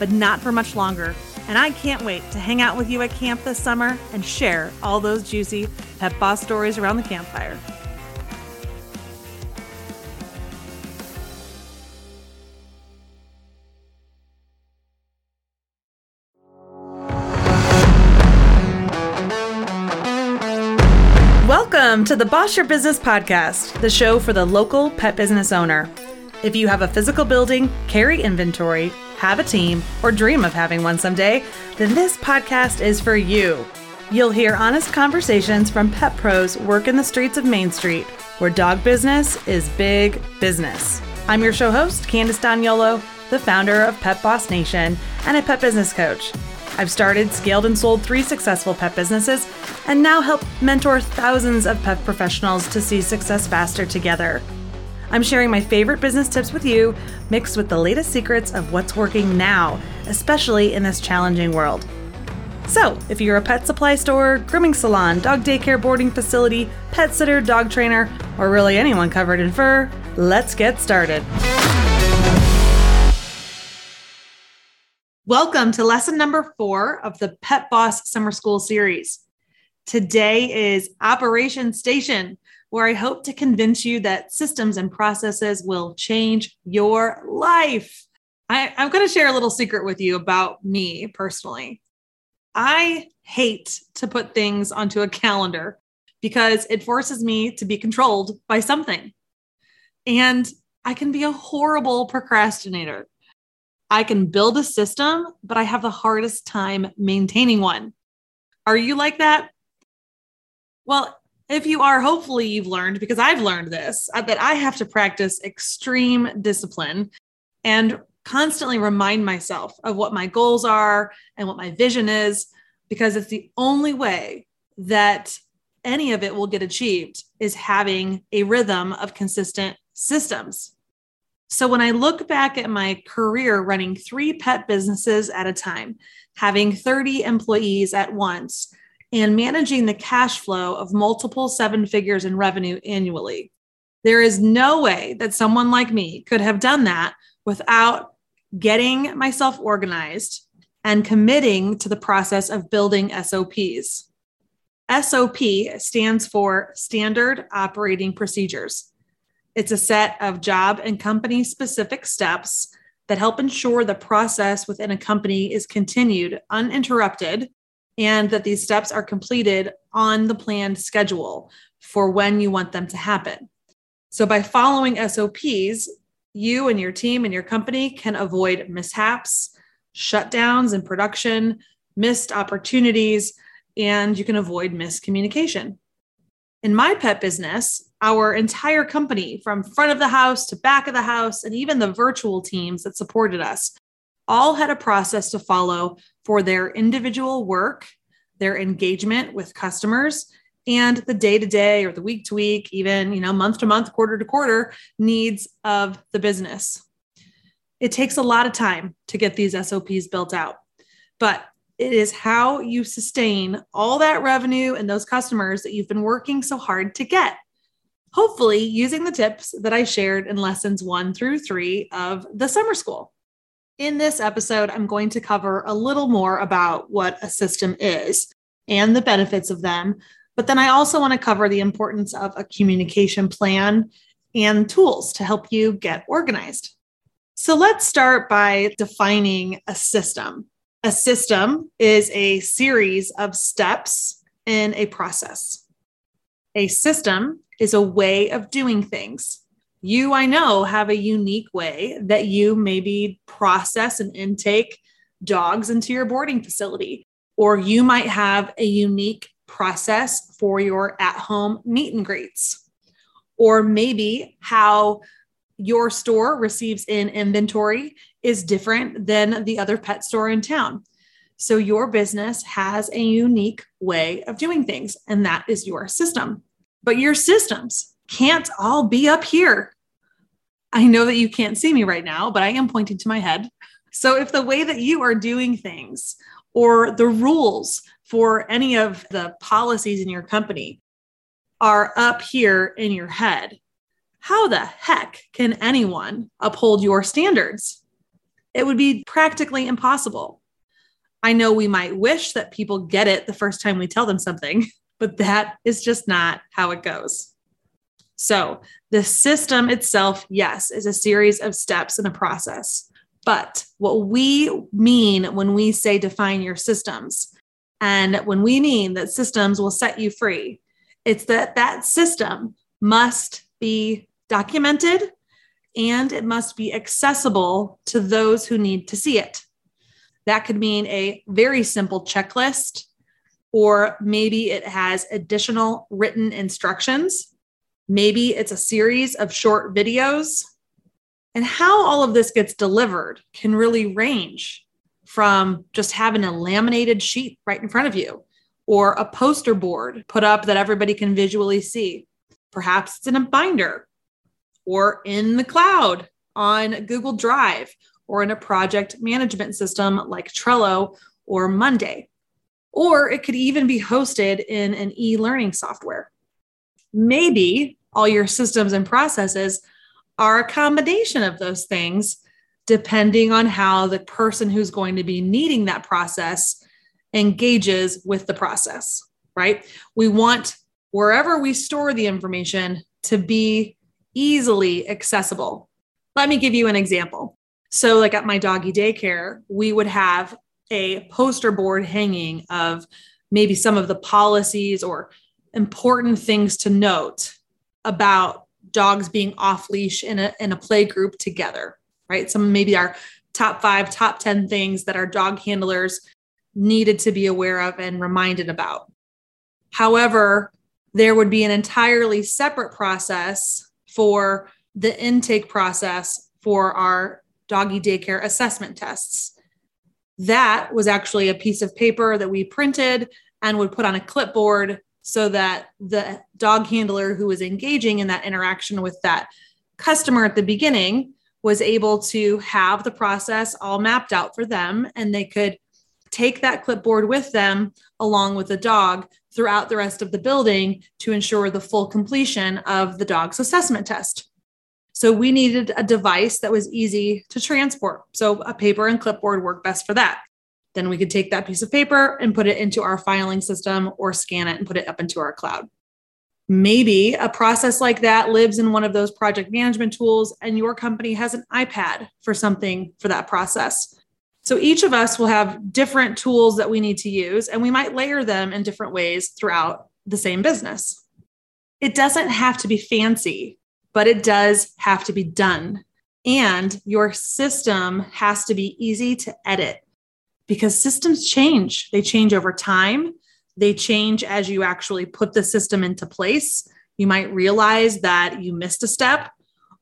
but not for much longer. And I can't wait to hang out with you at camp this summer and share all those juicy pet boss stories around the campfire. Welcome to the Boss Your Business podcast, the show for the local pet business owner. If you have a physical building, carry inventory, have a team, or dream of having one someday, then this podcast is for you. You'll hear honest conversations from pet pros working the streets of Main Street, where dog business is big business. I'm your show host, Candace D'Agnolo, the founder of Pet Boss Nation and a pet business coach. I've started, scaled, and sold three successful pet businesses and now help mentor thousands of pet professionals to see success faster together. I'm sharing my favorite business tips with you, mixed with the latest secrets of what's working now, especially in this challenging world. So, if you're a pet supply store, grooming salon, dog daycare boarding facility, pet sitter, dog trainer, or really anyone covered in fur, let's get started. Welcome to lesson number four of the Pet Boss Summer School series. Today is Operation Station, where I hope to convince you that systems and processes will change your life. I, am going to share a little secret with you about me personally. I hate to put things onto a calendar because it forces me to be controlled by something. And I can be a horrible procrastinator. I can build a system, but I have the hardest time maintaining one. Are you like that? Well, if you are, hopefully you've learned, because I've learned this, uh, that I have to practice extreme discipline and constantly remind myself of what my goals are and what my vision is, because it's the only way that any of it will get achieved is having a rhythm of consistent systems. So when I look back at my career running three pet businesses at a time, having 30 employees at once, and managing the cash flow of multiple seven figures in revenue annually. There is no way that someone like me could have done that without getting myself organized and committing to the process of building SOPs. SOP stands for Standard Operating Procedures. It's a set of job and company specific steps that help ensure the process within a company is continued uninterrupted and that these steps are completed on the planned schedule for when you want them to happen. So, by following SOPs, you and your team and your company can avoid mishaps, shutdowns in production, missed opportunities, and you can avoid miscommunication. In my pet business, our entire company, from front of the house to back of the house, and even the virtual teams that supported us, all had a process to follow for their individual work, their engagement with customers, and the day to day or the week to week, even you know month to month, quarter to quarter needs of the business. It takes a lot of time to get these SOPs built out. But It is how you sustain all that revenue and those customers that you've been working so hard to get. Hopefully, using the tips that I shared in lessons one through three of the summer school. In this episode, I'm going to cover a little more about what a system is and the benefits of them. But then I also want to cover the importance of a communication plan and tools to help you get organized. So let's start by defining a system. A system is a series of steps in a process. A system is a way of doing things. You, I know, have a unique way that you maybe process and intake dogs into your boarding facility, or you might have a unique process for your at home meet and greets, or maybe how your store receives in inventory is different than the other pet store in town. So your business has a unique way of doing things, and that is your system. But your systems can't all be up here. I know that you can't see me right now, but I am pointing to my head. So if the way that you are doing things or the rules for any of the policies in your company are up here in your head, how the heck can anyone uphold your standards? It would be practically impossible. I know we might wish that people get it the first time we tell them something, but that is just not how it goes. So, the system itself, yes, is a series of steps in a process. But what we mean when we say define your systems, and when we mean that systems will set you free, it's that that system must be documented and it must be accessible to those who need to see it. That could mean a very simple checklist, or maybe it has additional written instructions. Maybe it's a series of short videos. And how all of this gets delivered can really range from just having a laminated sheet right in front of you or a poster board put up that everybody can visually see. Perhaps it's in a binder or in the cloud on Google Drive or in a project management system like Trello or Monday. Or it could even be hosted in an e learning software. Maybe all your systems and processes are a combination of those things, depending on how the person who's going to be needing that process engages with the process, right? We want wherever we store the information to be easily accessible. Let me give you an example. So, like at my doggy daycare, we would have a poster board hanging of maybe some of the policies or important things to note about dogs being off leash in a, in a play group together, right? Some maybe our top five, top 10 things that our dog handlers needed to be aware of and reminded about. However, there would be an entirely separate process for the intake process for our doggy daycare assessment tests. That was actually a piece of paper that we printed and would put on a clipboard so that the dog handler who was engaging in that interaction with that customer at the beginning was able to have the process all mapped out for them and they could take that clipboard with them along with the dog throughout the rest of the building to ensure the full completion of the dog's assessment test. So we needed a device that was easy to transport. So a paper and clipboard worked best for that. Then we could take that piece of paper and put it into our filing system or scan it and put it up into our cloud. Maybe a process like that lives in one of those project management tools, and your company has an iPad for something for that process. So each of us will have different tools that we need to use, and we might layer them in different ways throughout the same business. It doesn't have to be fancy, but it does have to be done. And your system has to be easy to edit because systems change. They change over time, they change as you actually put the system into place. You might realize that you missed a step,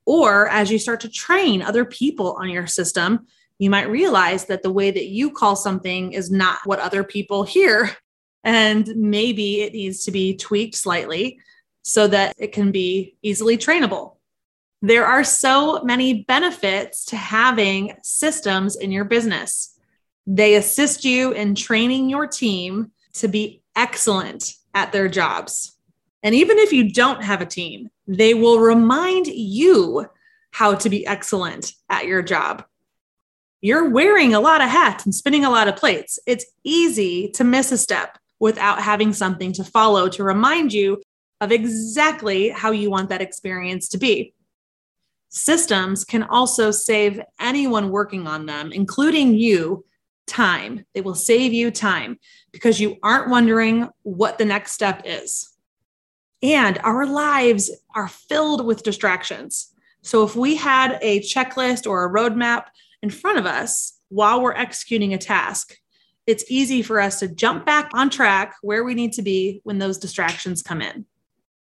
or as you start to train other people on your system, you might realize that the way that you call something is not what other people hear. And maybe it needs to be tweaked slightly so that it can be easily trainable. There are so many benefits to having systems in your business. They assist you in training your team to be excellent at their jobs. And even if you don't have a team, they will remind you how to be excellent at your job. You're wearing a lot of hats and spinning a lot of plates. It's easy to miss a step without having something to follow to remind you of exactly how you want that experience to be. Systems can also save anyone working on them, including you, time. They will save you time because you aren't wondering what the next step is. And our lives are filled with distractions. So if we had a checklist or a roadmap in front of us while we're executing a task, it's easy for us to jump back on track where we need to be when those distractions come in.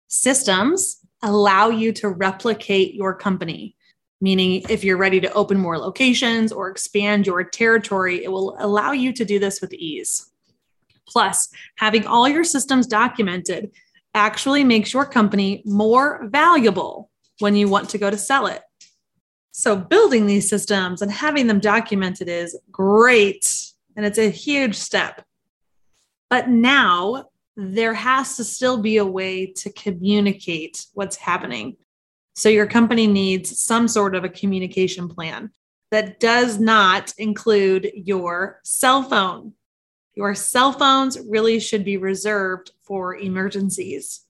Systems allow you to replicate your company, meaning if you're ready to open more locations or expand your territory, it will allow you to do this with ease. Plus, having all your systems documented actually makes your company more valuable when you want to go to sell it. So, building these systems and having them documented is great, and it's a huge step. But now there has to still be a way to communicate what's happening. So your company needs some sort of a communication plan that does not include your cell phone. Your cell phones really should be reserved for emergencies.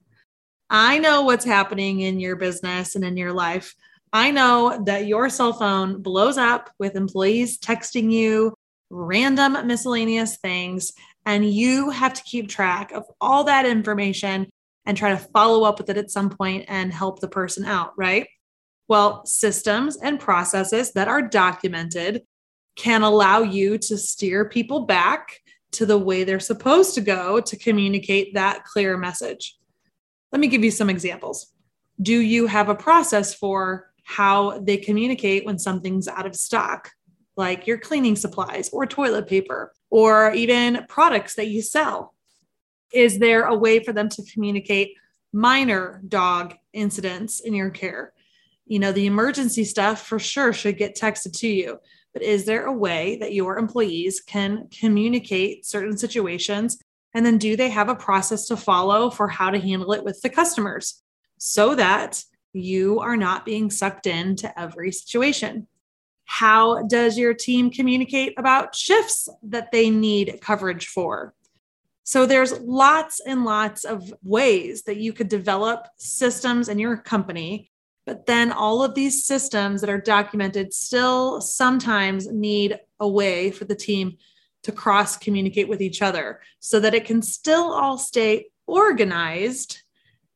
I know what's happening in your business and in your life. I know that your cell phone blows up with employees texting you random miscellaneous things and you have to keep track of all that information and try to follow up with it at some point and help the person out, right? Well, systems and processes that are documented can allow you to steer people back to the way they're supposed to go to communicate that clear message. Let me give you some examples. Do you have a process for how they communicate when something's out of stock? like your cleaning supplies or toilet paper or even products that you sell? Is there a way for them to communicate minor dog incidents in your care? You know, the emergency stuff for sure should get texted to you, but is there a way that your employees can communicate certain situations? And then do they have a process to follow for how to handle it with the customers so that you are not being sucked into every situation? How does your team communicate about shifts that they need coverage for? So there's lots and lots of ways that you could develop systems in your company, but then all of these systems that are documented still sometimes need a way for the team to cross communicate with each other so that it can still all stay organized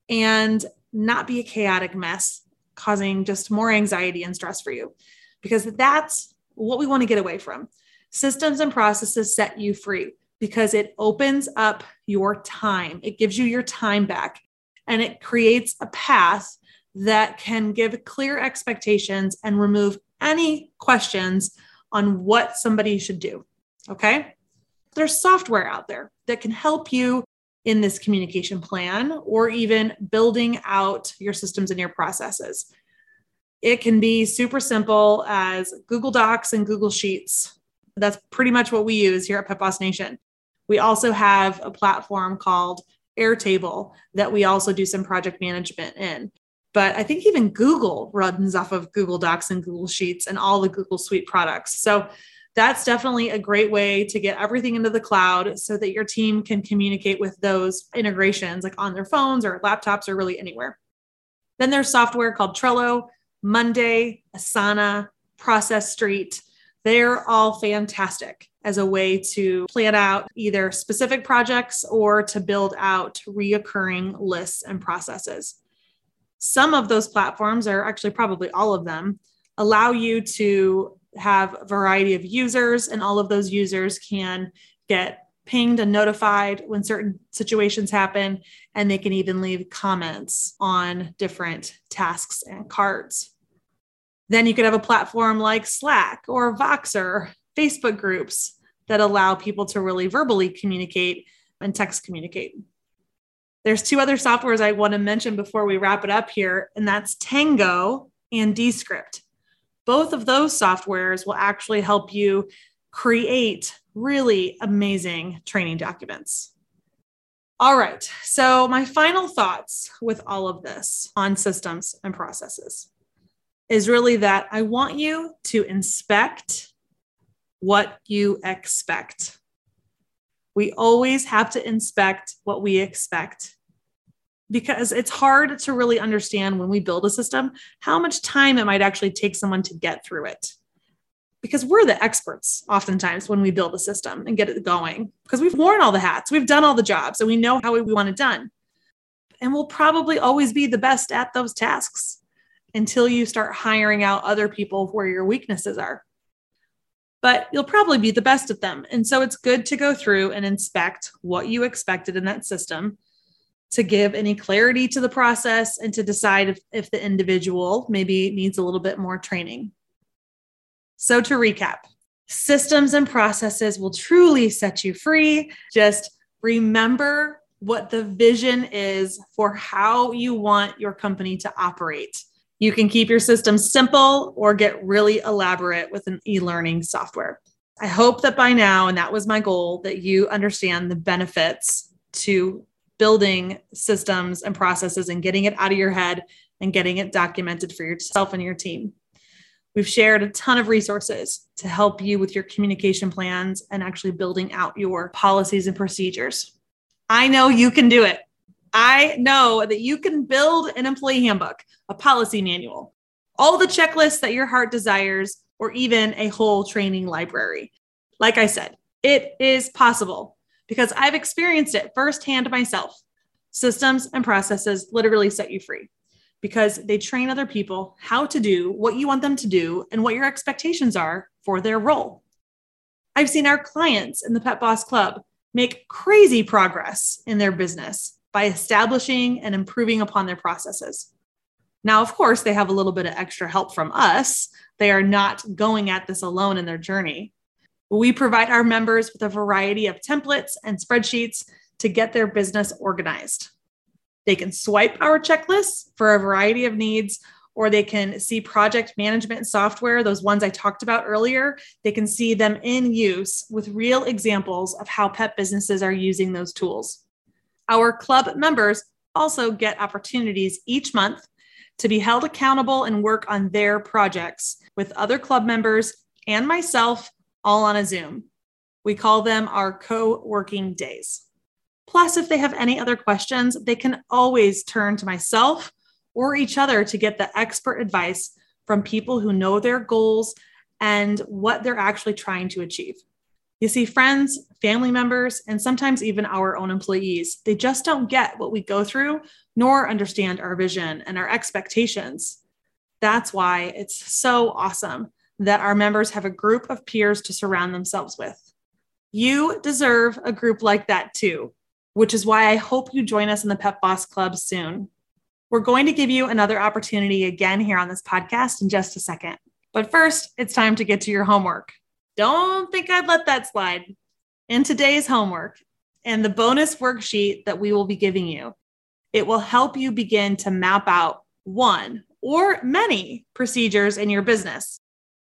and not be a chaotic mess, causing just more anxiety and stress for you because that's what we want to get away from. Systems and processes set you free because it opens up your time, it gives you your time back, and it creates a path that can give clear expectations and remove any questions on what somebody should do. Okay. There's software out there that can help you in this communication plan or even building out your systems and your processes. It can be super simple as Google Docs and Google Sheets. That's pretty much what we use here at Pet Boss Nation. We also have a platform called Airtable that we also do some project management in. But I think even Google runs off of Google Docs and Google Sheets and all the Google Suite products. So that's definitely a great way to get everything into the cloud so that your team can communicate with those integrations like on their phones or laptops or really anywhere. Then there's software called Trello Monday, Asana, Process Street, they're all fantastic as a way to plan out either specific projects or to build out reoccurring lists and processes. Some of those platforms, are actually probably all of them, allow you to have a variety of users, and all of those users can get pinged and notified when certain situations happen, and they can even leave comments on different tasks and cards. Then you could have a platform like Slack or Voxer, Facebook groups that allow people to really verbally communicate and text communicate. There's two other softwares I want to mention before we wrap it up here, and that's Tango and Descript. Both of those softwares will actually help you create really amazing training documents. All right. So, my final thoughts with all of this on systems and processes is really that I want you to inspect what you expect. We always have to inspect what we expect because it's hard to really understand when we build a system how much time it might actually take someone to get through it. Because we're the experts oftentimes when we build a system and get it going, because we've worn all the hats, we've done all the jobs, and we know how we want it done. And we'll probably always be the best at those tasks until you start hiring out other people where your weaknesses are. But you'll probably be the best at them. And so it's good to go through and inspect what you expected in that system to give any clarity to the process and to decide if, if the individual maybe needs a little bit more training. So, to recap, systems and processes will truly set you free. Just remember what the vision is for how you want your company to operate. You can keep your system simple or get really elaborate with an e learning software. I hope that by now, and that was my goal, that you understand the benefits to building systems and processes and getting it out of your head and getting it documented for yourself and your team. We've shared a ton of resources to help you with your communication plans and actually building out your policies and procedures. I know you can do it. I know that you can build an employee handbook, a policy manual, all the checklists that your heart desires, or even a whole training library. Like I said, it is possible because I've experienced it firsthand myself. Systems and processes literally set you free because they train other people how to do what you want them to do and what your expectations are for their role. I've seen our clients in the Pet Boss Club make crazy progress in their business by establishing and improving upon their processes. Now, of course, they have a little bit of extra help from us. They are not going at this alone in their journey. We provide our members with a variety of templates and spreadsheets to get their business organized. They can swipe our checklists for a variety of needs, or they can see project management software, those ones I talked about earlier. They can see them in use with real examples of how pet businesses are using those tools. Our club members also get opportunities each month to be held accountable and work on their projects with other club members and myself, all on a Zoom. We call them our co working days. Plus, if they have any other questions, they can always turn to myself or each other to get the expert advice from people who know their goals and what they're actually trying to achieve. You see, friends, family members, and sometimes even our own employees, they just don't get what we go through, nor understand our vision and our expectations. That's why it's so awesome that our members have a group of peers to surround themselves with. You deserve a group like that too, which is why I hope you join us in the Pet Boss Club soon. We're going to give you another opportunity again here on this podcast in just a second. But first, it's time to get to your homework. Don't think I'd let that slide. In today's homework and the bonus worksheet that we will be giving you, it will help you begin to map out one or many procedures in your business.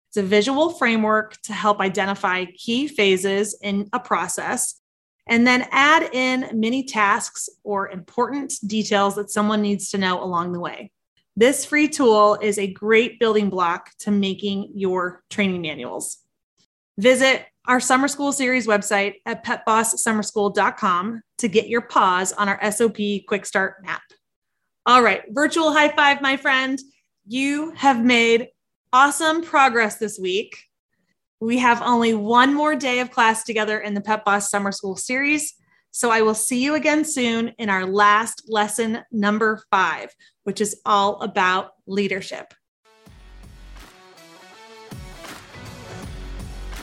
It's a visual framework to help identify key phases in a process and then add in many tasks or important details that someone needs to know along the way. This free tool is a great building block to making your training manuals. Visit our summer school series website at petbosssummerschool.com to get your paws on our SOP Quick Start map. All right, virtual high five, my friend. You have made awesome progress this week. We have only one more day of class together in the Pet Boss Summer School series. So I will see you again soon in our last lesson, number five, which is all about leadership.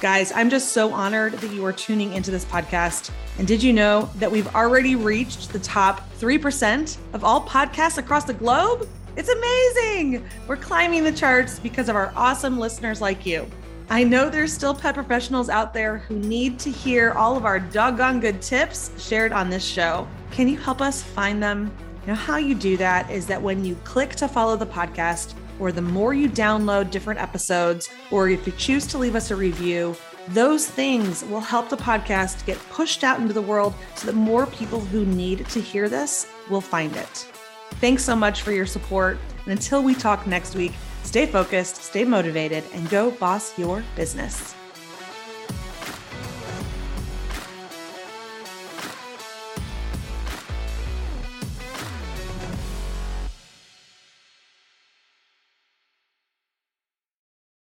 Guys, I'm just so honored that you are tuning into this podcast. And did you know that we've already reached the top 3% of all podcasts across the globe? It's amazing. We're climbing the charts because of our awesome listeners like you. I know there's still pet professionals out there who need to hear all of our doggone good tips shared on this show. Can you help us find them? You know, how you do that is that when you click to follow the podcast, or the more you download different episodes, or if you choose to leave us a review, Those things will help the podcast get pushed out into the world so that more people who need to hear this will find it. Thanks so much for your support. And until we talk next week, stay focused, stay motivated, and go boss your business.